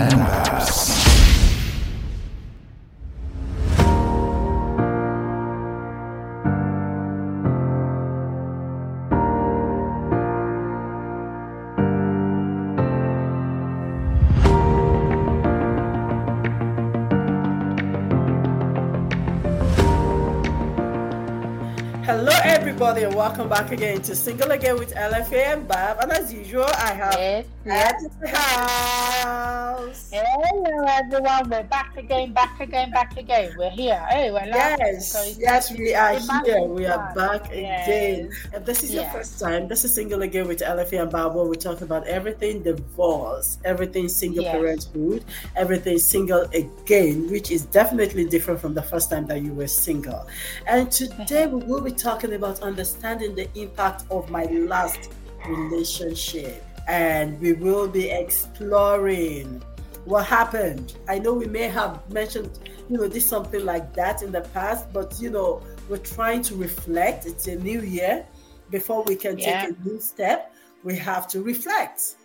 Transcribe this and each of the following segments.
and everybody, and welcome back again to Single Again with LFA and Barbs. And as usual, I have Yes, Ed yes. in the house. Hello, everyone. We're back again, back again, back again. We're here. Hey, we're live. Yes, So yes, we are here. We are back again. If this is your first time, this is Single Again with LFA and Barbs, where we talk about everything divorce, everything single Yes. parenthood, everything single again, which is definitely different from the first time that you were single. And today we will be talking about understanding the impact of my last relationship. And we will be exploring what happened. I know we may have mentioned, you know, this something like that in the past, but you know, we're trying to reflect. It's a new year. Before we can Yeah. take a new step, we have to reflect.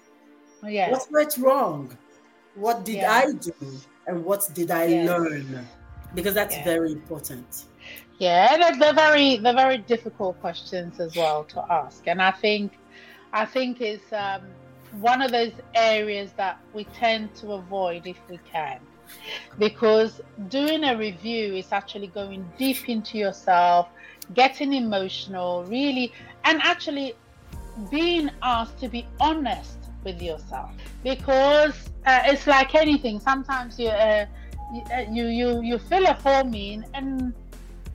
Yes. What went wrong? What did Yeah. I do? And what did I Yes. learn? Because that's Yeah. very important. Yeah, and they're very, they're very difficult questions as well to ask. And I think, I think it's um, one of those areas that we tend to avoid if we can, because doing a review is actually going deep into yourself, getting emotional, really, and actually being asked to be honest with yourself. Because uh, it's like anything sometimes you uh, you, uh, you you fill a form in and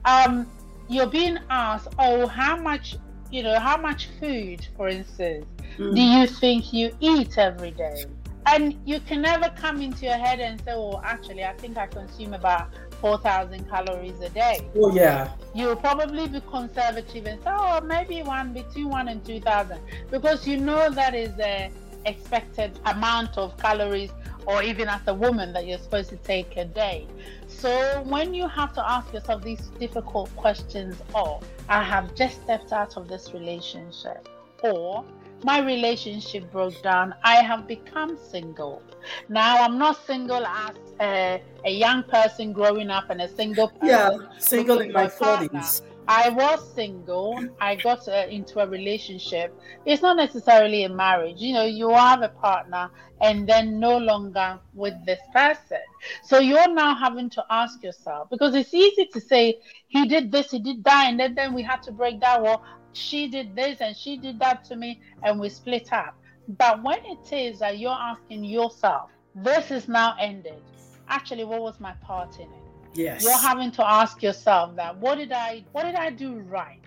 um you're being asked oh how much you know how much food for instance Mm. do you think you eat every day and you can never come into your head and say oh actually i think i consume about 4000 calories a day Oh yeah. you'll probably be conservative and say, oh, maybe one between one and two thousand, because you know that is the expected amount of calories, or even as a woman that you're supposed to take a day. So when you have to ask yourself these difficult questions, of, I have just stepped out of this relationship, or my relationship broke down, I have become single. Now I'm not single as a, a young person growing up and a single person Yeah. Single in my my partner. 40s. I was single. I got uh, into a relationship. It's not necessarily a marriage. You know, you have a partner and then no longer with this person. So you're now having to ask yourself because it's easy to say he did this, he did that, and then, then we had to break that Well, she did this and she did that to me, and we split up. But when it is that you're asking yourself, this is now ended. Actually, what was my part in it? Yes. you're having to ask yourself that what did i what did i do right?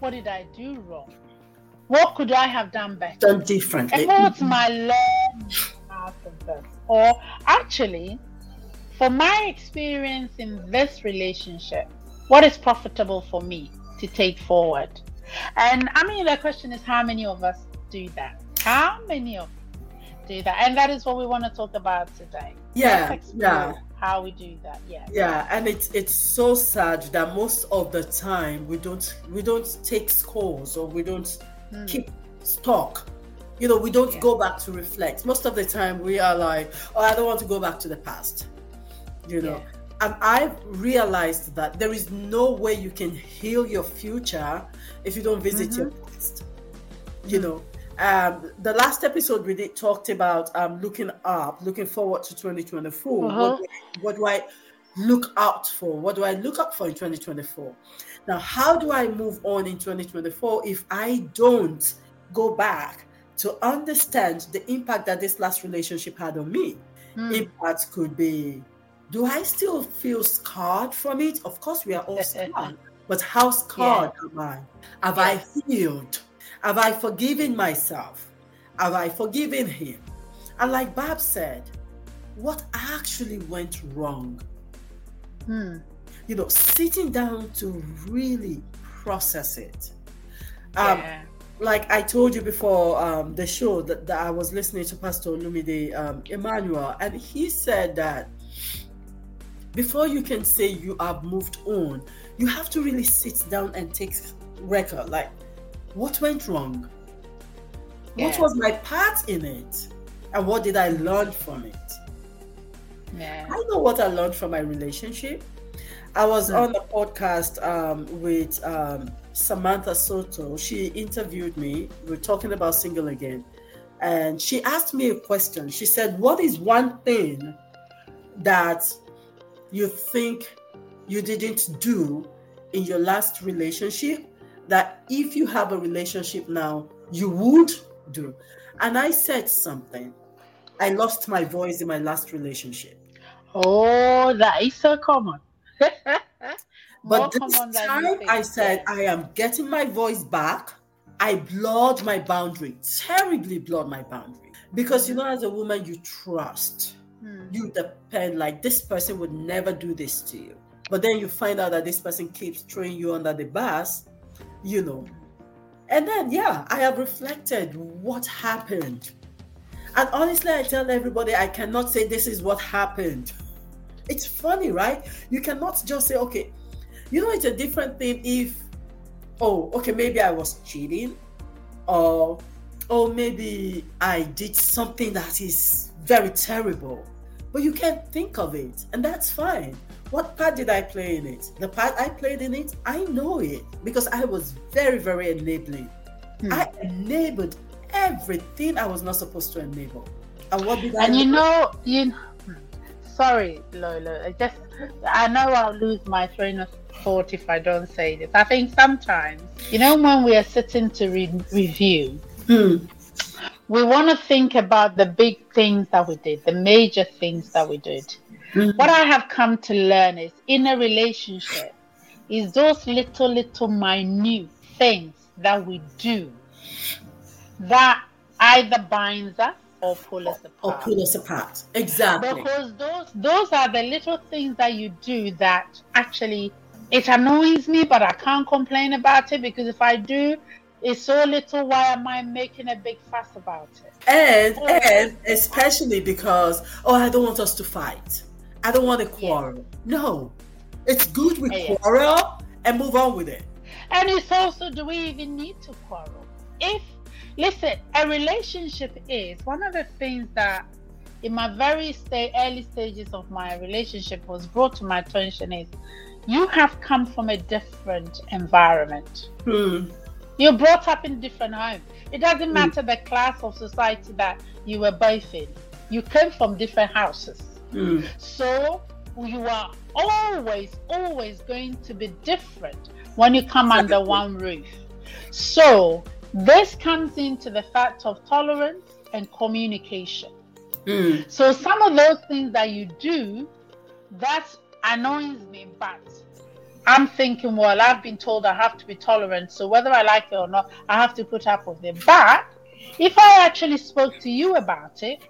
What did i do wrong? What could i have done better? Done differently. and what's my learning out of this or actually for my experience in this relationship what is profitable for me to take forward? And i mean the question is how many of us do that? How many of us do that? And that is what we want to talk about today. Yeah, yeah. How we do that yeah Yeah, and it's it's so sad that most of the time we don't we don't take scores or we don't Hmm. keep stock. You know, we don't Yeah. go back to reflect. Most of the time we are like, oh, I don't want to go back to the past. You know. And I've realized that there is no way you can heal your future if you don't visit your Mm-hmm. past. You know, um, the last episode we did talked about um, looking up, looking forward to 2024. Uh-huh. What, what do I look out for? What do I look up for in 2024? Now, how do I move on in 2024 if I don't go back to understand the impact that this last relationship had on me? Hmm. Impact could be do I still feel scarred from it? Of course, we are all scarred, but how scarred am I? Have I healed? Have I forgiven myself? Have I forgiven him? And like Barb said, what actually went wrong? Hmm. You know, sitting down to really process it. Um, yeah. like I told you before um, the show that, that I was listening to Pastor Lumide um, Emmanuel, and he said that before you can say you have moved on, you have to really sit down and take record. Like, what went wrong? What was my part in it? And what did I learn from it? Yeah. I know what I learned from my relationship. I was mm. on a podcast um, with um, Samantha Soto. She interviewed me. We are talking about single again. And she asked me a question. She said, What is one thing that you think you didn't do in your last relationship that if you have a relationship now, you would do? And I said something. I lost my voice in my last relationship. Oh, that is so common. but this time I said, I am getting my voice back. I blurred my boundary, terribly blurred my boundary. Because you know, as a woman, you trust, hmm. you depend, like this person would never do this to you. But then you find out that this person keeps throwing you under the bus, you know. And then, yeah, I have reflected what happened. And honestly, I tell everybody, I cannot say this is what happened. It's funny, right? You cannot just say, okay, you know, it's a different thing if, oh, okay, maybe I was cheating, or, oh, maybe I did something that is very terrible, but you can't think of it, and that's fine. What part did I play in it? The part I played in it, I know it because I was very, very enabling. Hmm. I enabled everything I was not supposed to enable. And what did I? And you know, you sorry, Lolo. I just I know I'll lose my train of thought if I don't say this. I think sometimes, you know, when we are sitting to re- review, hmm. We want to think about the big things that we did, the major things that we did. Hmm. What I have come to learn is in a relationship, is those little, little minute things that we do that either binds us or pull us apart. Or pull us apart. Exactly. Because those those are the little things that you do that actually it annoys me, but I can't complain about it because if I do, it's so little. Why am I making a big fuss about it? And oh, and especially because oh, I don't want us to fight. I don't want to quarrel. Yeah. No, it's good we yeah. quarrel and move on with it. And it's also, do we even need to quarrel? If Listen, a relationship is one of the things that in my very sta- early stages of my relationship was brought to my attention is you have come from a different environment. Hmm. You're brought up in different homes. It doesn't hmm. matter the class of society that you were both in. You came from different houses. Hmm. So you are always, always going to be different when you come exactly. under one roof. So this comes into the fact of tolerance and communication. Mm. So some of those things that you do, that annoys me, but I'm thinking, well, I've been told I have to be tolerant, so whether I like it or not, I have to put up with it. But if I actually spoke to you about it,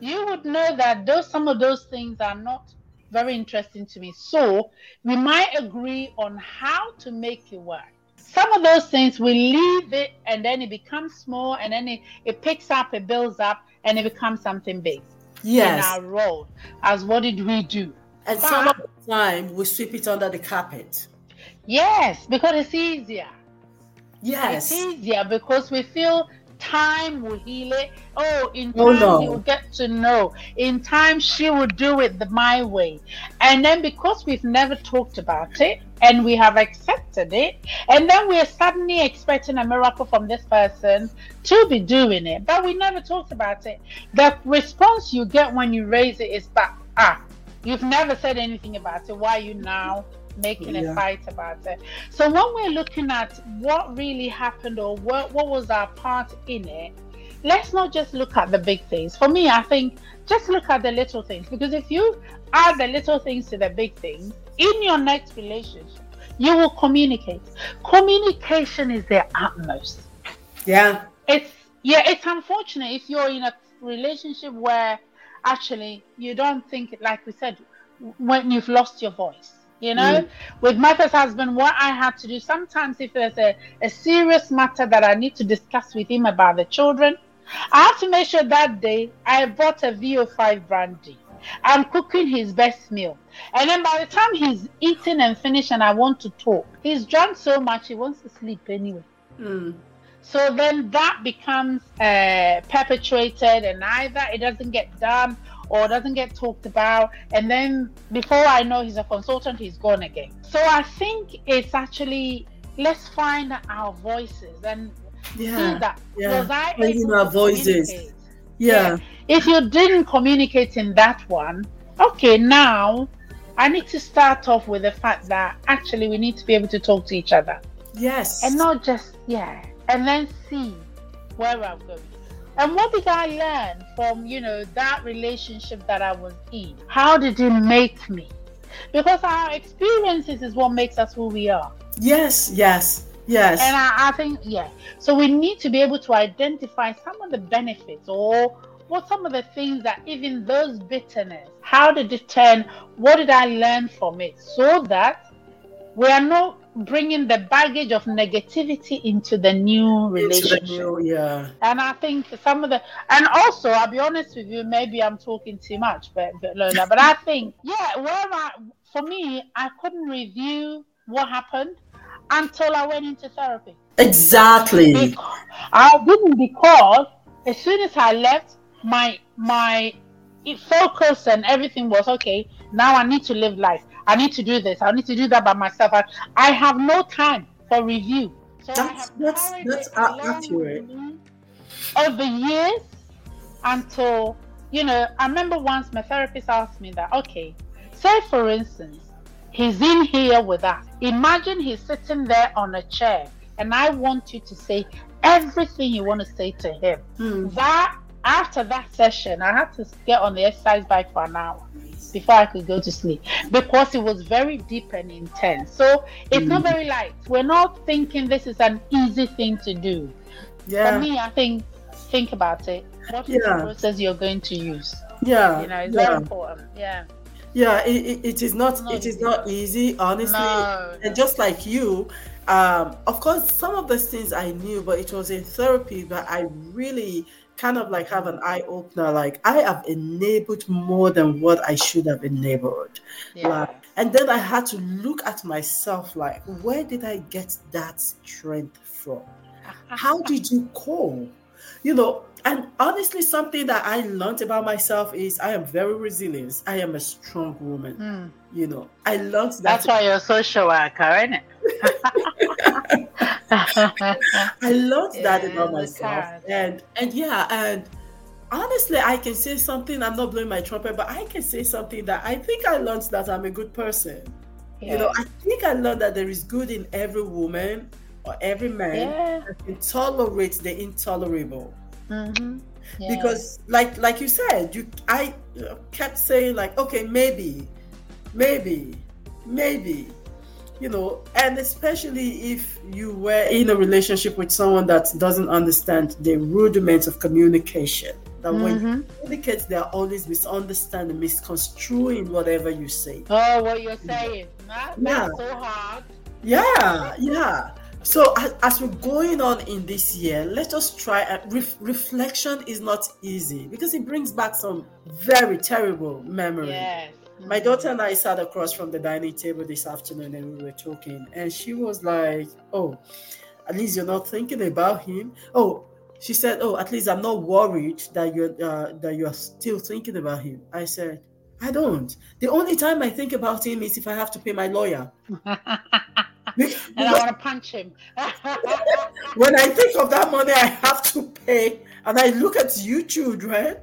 you would know that those some of those things are not very interesting to me. So we might agree on how to make it work some of those things we leave it and then it becomes small and then it, it picks up, it builds up, and it becomes something big. Yes. In our role as what did we do? And but, some of the time we sweep it under the carpet. Yes, because it's easier. Yes. It's easier because we feel time will heal it. Oh, in time oh, no. you'll get to know. In time she will do it the, my way. And then because we've never talked about it and we have accepted it, and then we're suddenly expecting a miracle from this person to be doing it, but we never talked about it. The response you get when you raise it is that ah, you've never said anything about it. Why are you now? making yeah. a fight about it. So when we're looking at what really happened or what, what was our part in it, let's not just look at the big things. For me, I think just look at the little things because if you add the little things to the big things in your next relationship, you will communicate. Communication is the utmost. Yeah. It's yeah, it's unfortunate if you're in a relationship where actually you don't think like we said when you've lost your voice you know, mm. with my first husband, what I had to do sometimes, if there's a, a serious matter that I need to discuss with him about the children, I have to make sure that day I bought a VO5 brandy. I'm cooking his best meal. And then by the time he's eaten and finished and I want to talk, he's drunk so much he wants to sleep anyway. Mm. So then that becomes uh, perpetuated and either it doesn't get done or doesn't get talked about. And then before I know he's a consultant, he's gone again. So I think it's actually let's find our voices and yeah, see that. yeah. Was I Finding our voices. Yeah. If you didn't communicate in that one, okay, now I need to start off with the fact that actually we need to be able to talk to each other Yes. and not just yeah, and then see where I'm going. And what did I learn from you know that relationship that I was in? How did it make me? Because our experiences is what makes us who we are. yes. Yes. Yes. And I, I think, yeah. So we need to be able to identify some of the benefits or what some of the things that even those bitterness, how did it turn? What did I learn from it? So that we are not bringing the baggage of negativity into the new Into the relationship. new- yeah. And I think some of the, and also, I'll be honest with you, maybe I'm talking too much, but but, Lola, but I think, yeah, where I, for me, I couldn't review what happened until I went into therapy. Exactly. Because, I didn't because as soon as I left, my my focus and everything was okay. Now I need to live life. I need to do this. I need to do that by myself. I, I have no time for review. So That's- that's- that's accurate. Over years until you know, I remember once my therapist asked me that, okay, say for instance, he's in here with us. Imagine he's sitting there on a chair, and I want you to say everything you want to say to him. Hmm. That after that session, I had to get on the exercise bike for an hour before I could go to sleep because it was very deep and intense. So it's not very light. We're not thinking this is an easy thing to do. Yeah. For me, I think think about it. What is Yeah. the process you're going to use? yeah. You know, it's yeah. very important. Yeah. Yeah, it, it, it is not Not it is easy. not easy, honestly. No. And just like you, um, of course, some of those things I knew, but it was in therapy that I really kind of like have an eye opener. Like I have enabled more than what I should have enabled. Yeah. Like, and then I had to look at myself like, where did I get that strength from? How did you call? You know, and honestly, something that I learned about myself is I am very resilient. I am a strong woman. Hmm. You know, I learned that. That's why you're a social worker, isn't it? I learned that Yeah, about myself, and and yeah, and honestly, I can say something. I'm not blowing my trumpet, but I can say something that I think I learned that I'm a good person. You know, I think I learned that there is good in every woman or every man yeah. that can tolerate the intolerable. hmm yeah. Because, like like you said, you I kept saying like, okay, maybe, maybe, maybe, you know, and especially if you were in a relationship with someone that doesn't understand the rudiments of communication. That when mm-hmm. you communicate, there are always misunderstanding, misconstruing whatever you say. Oh, what you're saying? That, Yeah. That's so hard. Yeah, yeah. So as, as we're going on in this year, let us try. And ref, reflection is not easy because it brings back some very terrible memories. Yes. My daughter and I sat across from the dining table this afternoon and we were talking, and she was like, "Oh, at least you're not thinking about him." Oh, she said, "Oh, at least I'm not worried that you're uh, that you're still thinking about him." I said, "I don't. The only time I think about him is if I have to pay my lawyer." And I want to punch him. when I think of that money I have to pay, and I look at you children,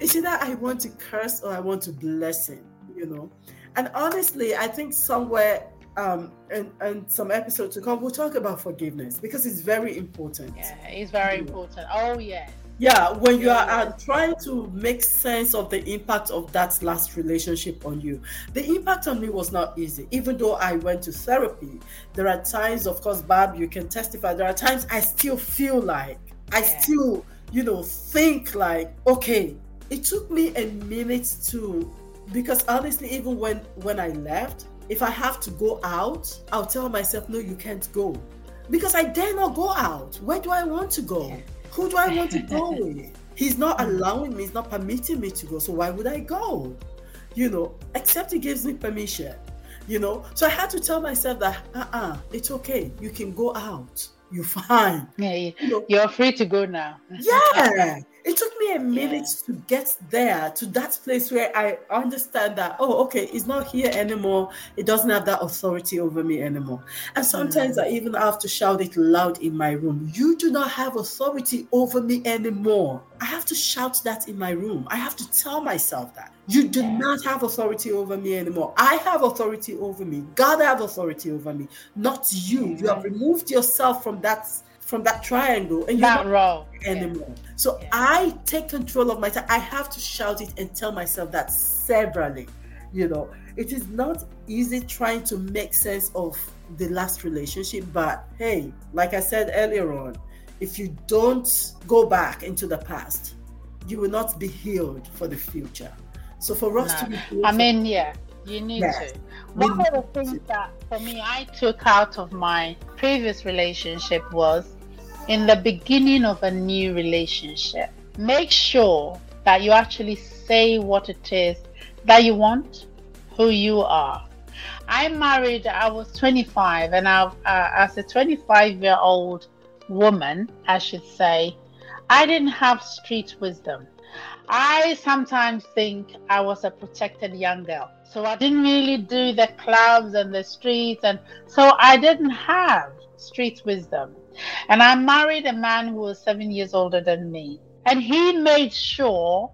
it's either I want to curse or I want to bless him, you know. And honestly, I think somewhere um and and some episodes to come, we'll talk about forgiveness because it's very important. yeah, it's very important. Oh, yes. Yeah, when you are uh, trying to make sense of the impact of that last relationship on you, the impact on me was not easy. Even though I went to therapy, there are times, of course, Barb, you can testify. There are times I still feel like I Yeah. still, you know, think like, okay, it took me a minute to, because honestly, even when when I left, if I have to go out, I'll tell myself, no, you can't go, because I dare not go out. Where do I want to go? Who do I want to go with? He's not allowing me, he's not permitting me to go. So why would I go? You know, except he gives me permission. You know, so I had to tell myself that uh-uh, it's okay. You can go out. you're fine. Yeah, you, you're free to go now. yeah. It took me a minute yeah. to get there to that place where I understand that, oh, okay, it's not here anymore. It doesn't have that authority over me anymore. And sometimes mm. I even have to shout it loud in my room. You do not have authority over me anymore. I have to shout that in my room. I have to tell myself that. You do not have authority over me anymore. I have authority over me. God have authority over me, not you. You have removed yourself from that from that triangle and you're not wrong anymore. Yeah. So yeah. I take control of my time. I have to shout it and tell myself that severally. You know, it is not easy trying to make sense of the last relationship, but hey, like I said earlier on, if you don't go back into the past, you will not be healed for the future. So for us no. to be I mean, yeah, you need yes. to. One of the things that for me I took out of my previous relationship was in the beginning of a new relationship, make sure that you actually say what it is that you want, who you are. I married, I was 25, and I, uh, as a 25 year old woman, I should say, I didn't have street wisdom. I sometimes think I was a protected young girl. So I didn't really do the clubs and the streets. And so I didn't have street wisdom. And I married a man who was seven years older than me. And he made sure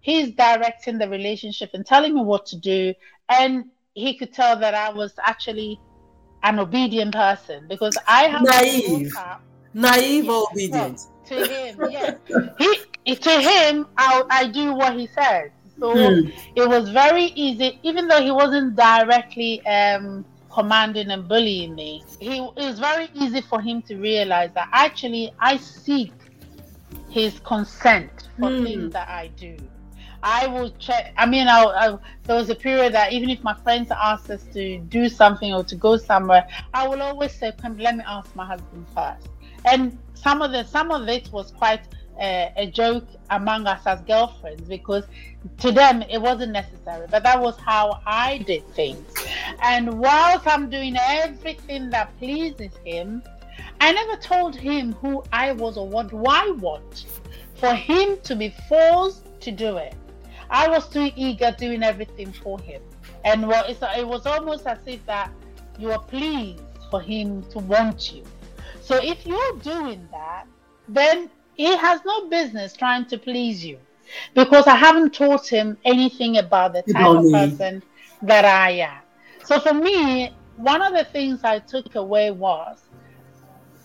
he's directing the relationship and telling me what to do. And he could tell that I was actually an obedient person because I have naive, naive yes, obedience. to him, yes. he, to him, I, I do what he says. So hmm. it was very easy, even though he wasn't directly um, commanding and bullying me, he it was very easy for him to realize that actually I seek his consent for mm. things that I do. I will check. I mean, I, I, there was a period that even if my friends asked us to do something or to go somewhere, I will always say, "Come, let me ask my husband first. And some of the some of it was quite uh, a joke among us as girlfriends because to them it wasn't necessary but that was how i did things. And whilst i'm doing everything that pleases him i never told him who i was or what i want for him to be forced to do it. I was too eager doing everything for him. And well, it was almost as if that you are pleased for him to want you. So if you're doing that then he has no business trying to please you because I haven't taught him anything about the type of person that I am. So for me, one of the things I took away was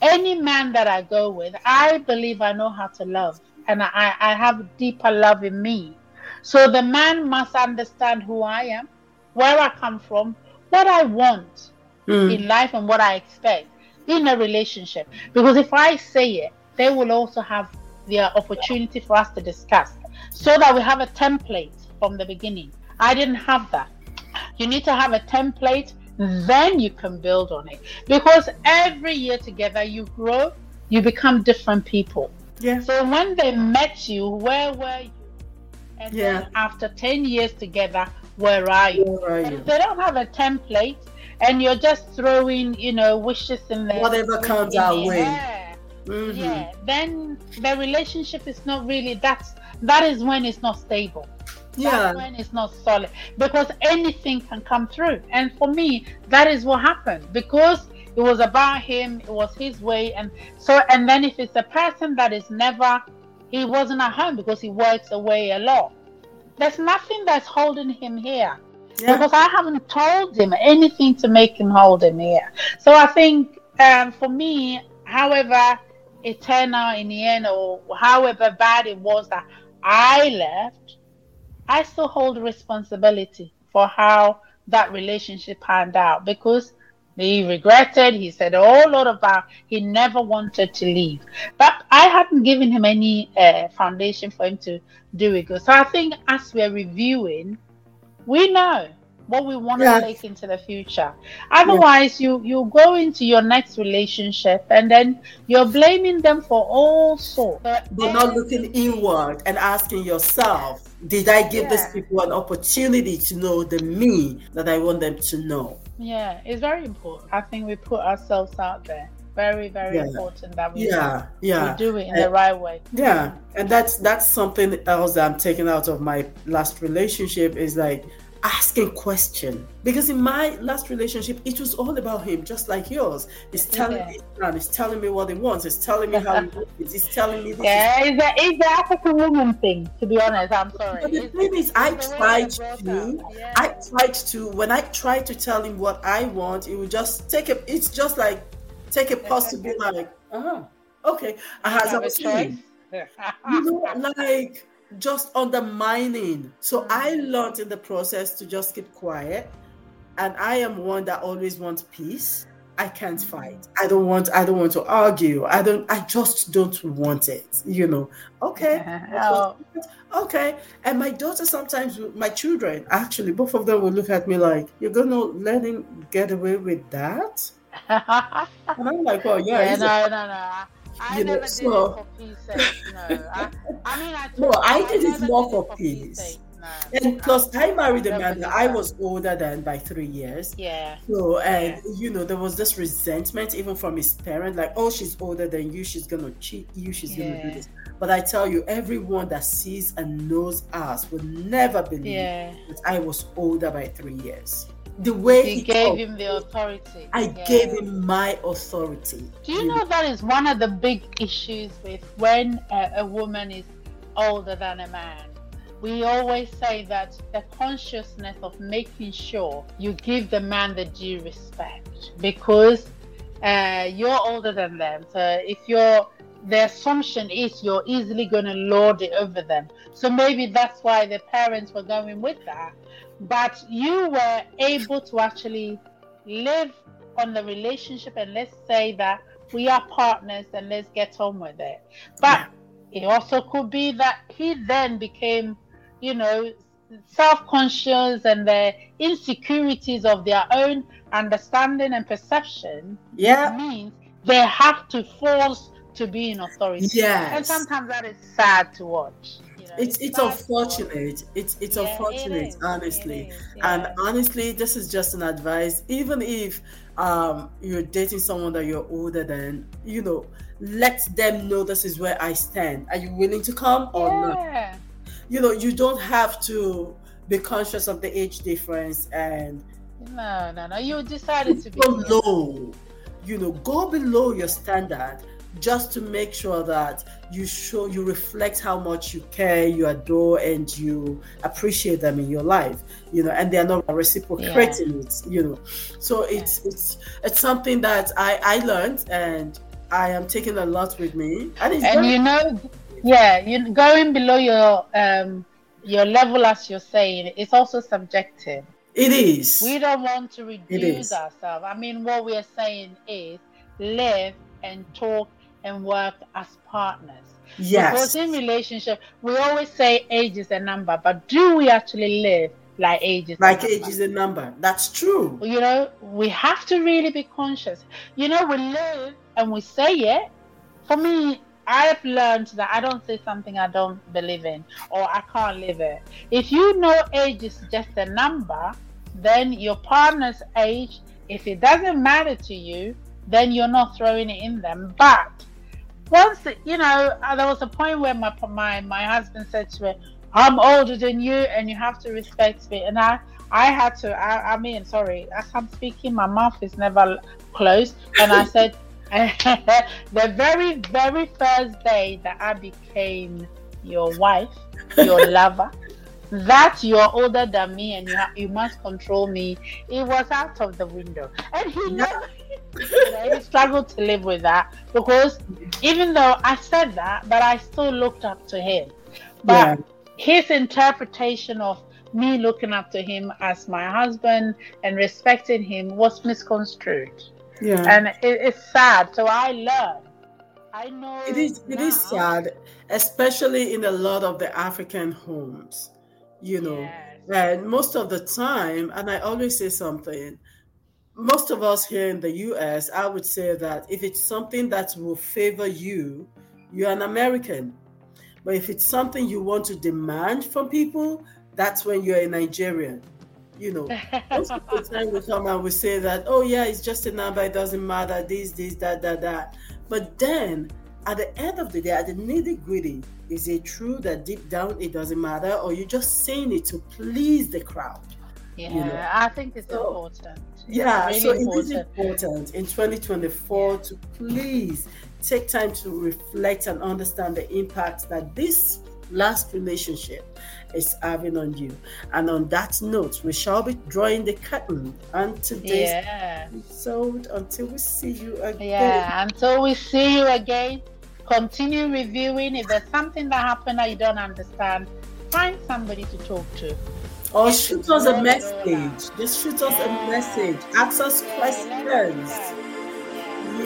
any man that I go with, I believe I know how to love and I, I have deeper love in me. So the man must understand who I am, where I come from, what I want mm. in life, and what I expect in a relationship. Because if I say it, they will also have the opportunity for us to discuss so that we have a template from the beginning. I didn't have that. You need to have a template, then you can build on it. Because every year together, you grow, you become different people. Yeah. So when they met you, where were you? And yeah. then after 10 years together, where are you? Where are you? If They don't have a template and you're just throwing, you know, wishes in there. Whatever comes our way. Mm-hmm. Yeah, then the relationship is not really that's that is when it's not stable. Yeah. That's when it's not solid because anything can come through. And for me, that is what happened because it was about him, it was his way. And so, and then if it's a person that is never, he wasn't at home because he works away a lot, there's nothing that's holding him here. Yeah. Because I haven't told him anything to make him hold him here. So I think um, for me, however, eternal in the end, or however bad it was that I left, I still hold responsibility for how that relationship panned out because he regretted. He said a whole lot about he never wanted to leave, but I hadn't given him any uh, foundation for him to do it. So I think as we're reviewing, we know what we want yeah. to take into the future. Otherwise, yeah. you you go into your next relationship and then you're blaming them for all sorts. But You're not looking inward and asking yourself, did I give yeah. these people an opportunity to know the me that I want them to know? Yeah, it's very important. I think we put ourselves out there very, very yeah. important that we yeah, yeah. We do it in and, the right way. Yeah, and that's that's something else that I'm taking out of my last relationship is like asking question. Because in my last relationship it was all about him just like yours. He's telling yeah. me plan he's telling me what he wants he's telling me how he wants he's telling me this. Yeah it's, it's the african woman thing to be honest i'm sorry. but the it's, thing is i tried to yeah. i tried to when i tried to tell him what i want it would just take a it's just like take a pause to be like uh-huh okay i have a choice? You know like just undermining. So I mm. learned in the process to just keep quiet. And I am one that always wants peace. I can't fight. I don't want I don't want to argue. I don't I just don't want it. You know. Okay. oh. Okay. And my daughter sometimes my children, actually, both of them will look at me like, You're gonna let him get away with that? and I'm like, Oh yeah, yeah no, no, no. I never know, did so, it for peace sake. No, I, I mean, I no, I did it more for peace. No, and plus, I married a man that I was older than by three years. Yeah. So, and yeah. you know, there was this resentment even from his parent, like, oh, she's older than you, she's gonna cheat you, she's yeah. gonna do this. But I tell you, everyone that sees and knows us will never believe yeah. that I was older by three years the way he, he gave talked, him the authority. I yeah. gave him my authority. Do you, you know, know that is one of the big issues with when a, a woman is older than a man? We always say that the consciousness of making sure you give the man the due respect because uh, you're older than them. So if you're the assumption is you're easily going to lord it over them. So maybe that's why the parents were going with that but you were able to actually live on the relationship and let's say that we are partners and let's get on with it. But yeah. it also could be that he then became, you know, self conscious and the insecurities of their own understanding and perception. Yeah. Means they have to force to be in authority. Yes. And sometimes that is sad to watch it's it's unfortunate. It's it's yeah, unfortunate, it honestly. Yeah. And honestly, this is just an advice. Even if um, you're dating someone that you're older than, you know, let them know this is where I stand. Are you willing to come or yeah. not? You know, you don't have to be conscious of the age difference and no, no, no. You decided to be below. You know, go below your standard just to make sure that you show you reflect how much you care you adore and you appreciate them in your life you know and they're not reciprocating yeah. it you know. So it's yeah. it's it's something that i i learned and i am taking a lot with me. And, and very- you know yeah you going below your um your level as you're saying it's also subjective. It is. We don't want to reduce ourselves. I mean what we are saying is live and talk and work as partners. Yes. Because in relationship, we always say age is a number, but do we actually live like age is like age is a number? That's true. You know, we have to really be conscious. You know, we live and we say it. For me, I've learned that I don't say something I don't believe in or I can't live it. If you know age is just a number, then your partner's age, if it doesn't matter to you, then you're not throwing it in them. But once you know, uh, there was a point where my my my husband said to me, "I'm older than you, and you have to respect me." And I I had to. I, I mean, sorry, as I'm speaking, my mouth is never closed, and I said. the very, very first day that I became your wife, your lover, that you're older than me and you, ha- you must control me, it was out of the window. And he never, you know, he struggled to live with that because even though I said that, but I still looked up to him. But yeah. his interpretation of me looking up to him as my husband and respecting him was misconstrued. Yeah. And it, it's sad. So I learned. I know it is it is sad, especially in a lot of the African homes, you know. Yes. And most of the time, and I always say something, most of us here in the US, I would say that if it's something that will favor you, you're an American. But if it's something you want to demand from people, that's when you're a Nigerian. You know, most of the time we come and we say that, oh yeah, it's just a number, it doesn't matter, this, this, that, that, that. But then at the end of the day, at the nitty gritty, is it true that deep down it doesn't matter, or you're just saying it to please the crowd? Yeah, you know? I think it's so, important. Yeah, really so important. it is important in 2024 yeah. to please take time to reflect and understand the impact that this last relationship is having on you. And on that note, we shall be drawing the curtain on today's yeah. episode until we see you again. Yeah, until we see you again. Continue reviewing. If there's something that happened that you don't understand, find somebody to talk to. Or shoot us a message. Just shoot us a message. Ask us questions.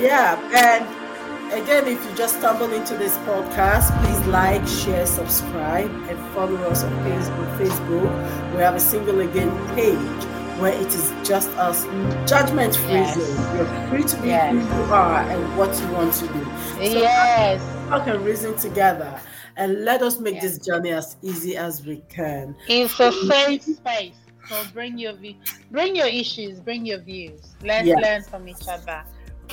Yeah, and again, if you just stumble into this podcast, please like, share, subscribe, and follow us on Facebook. Facebook, we have a single again page where it is just us, judgment free yes. zone. You're free to be yes. who you are and what you want to do. So yes, talk and reason together, and let us make this journey as easy as we can. It's a safe space. So bring your bring your issues, bring your views. Let's yes. learn from each other.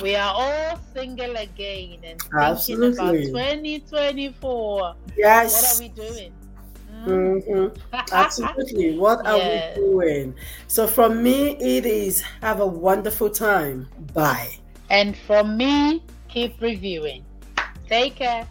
We are all single again and thinking Absolutely. about 2024. Yes. What are we doing? Mm-hmm. Absolutely. What are yes. we doing? So, from me, it is have a wonderful time. Bye. And from me, keep reviewing. Take care.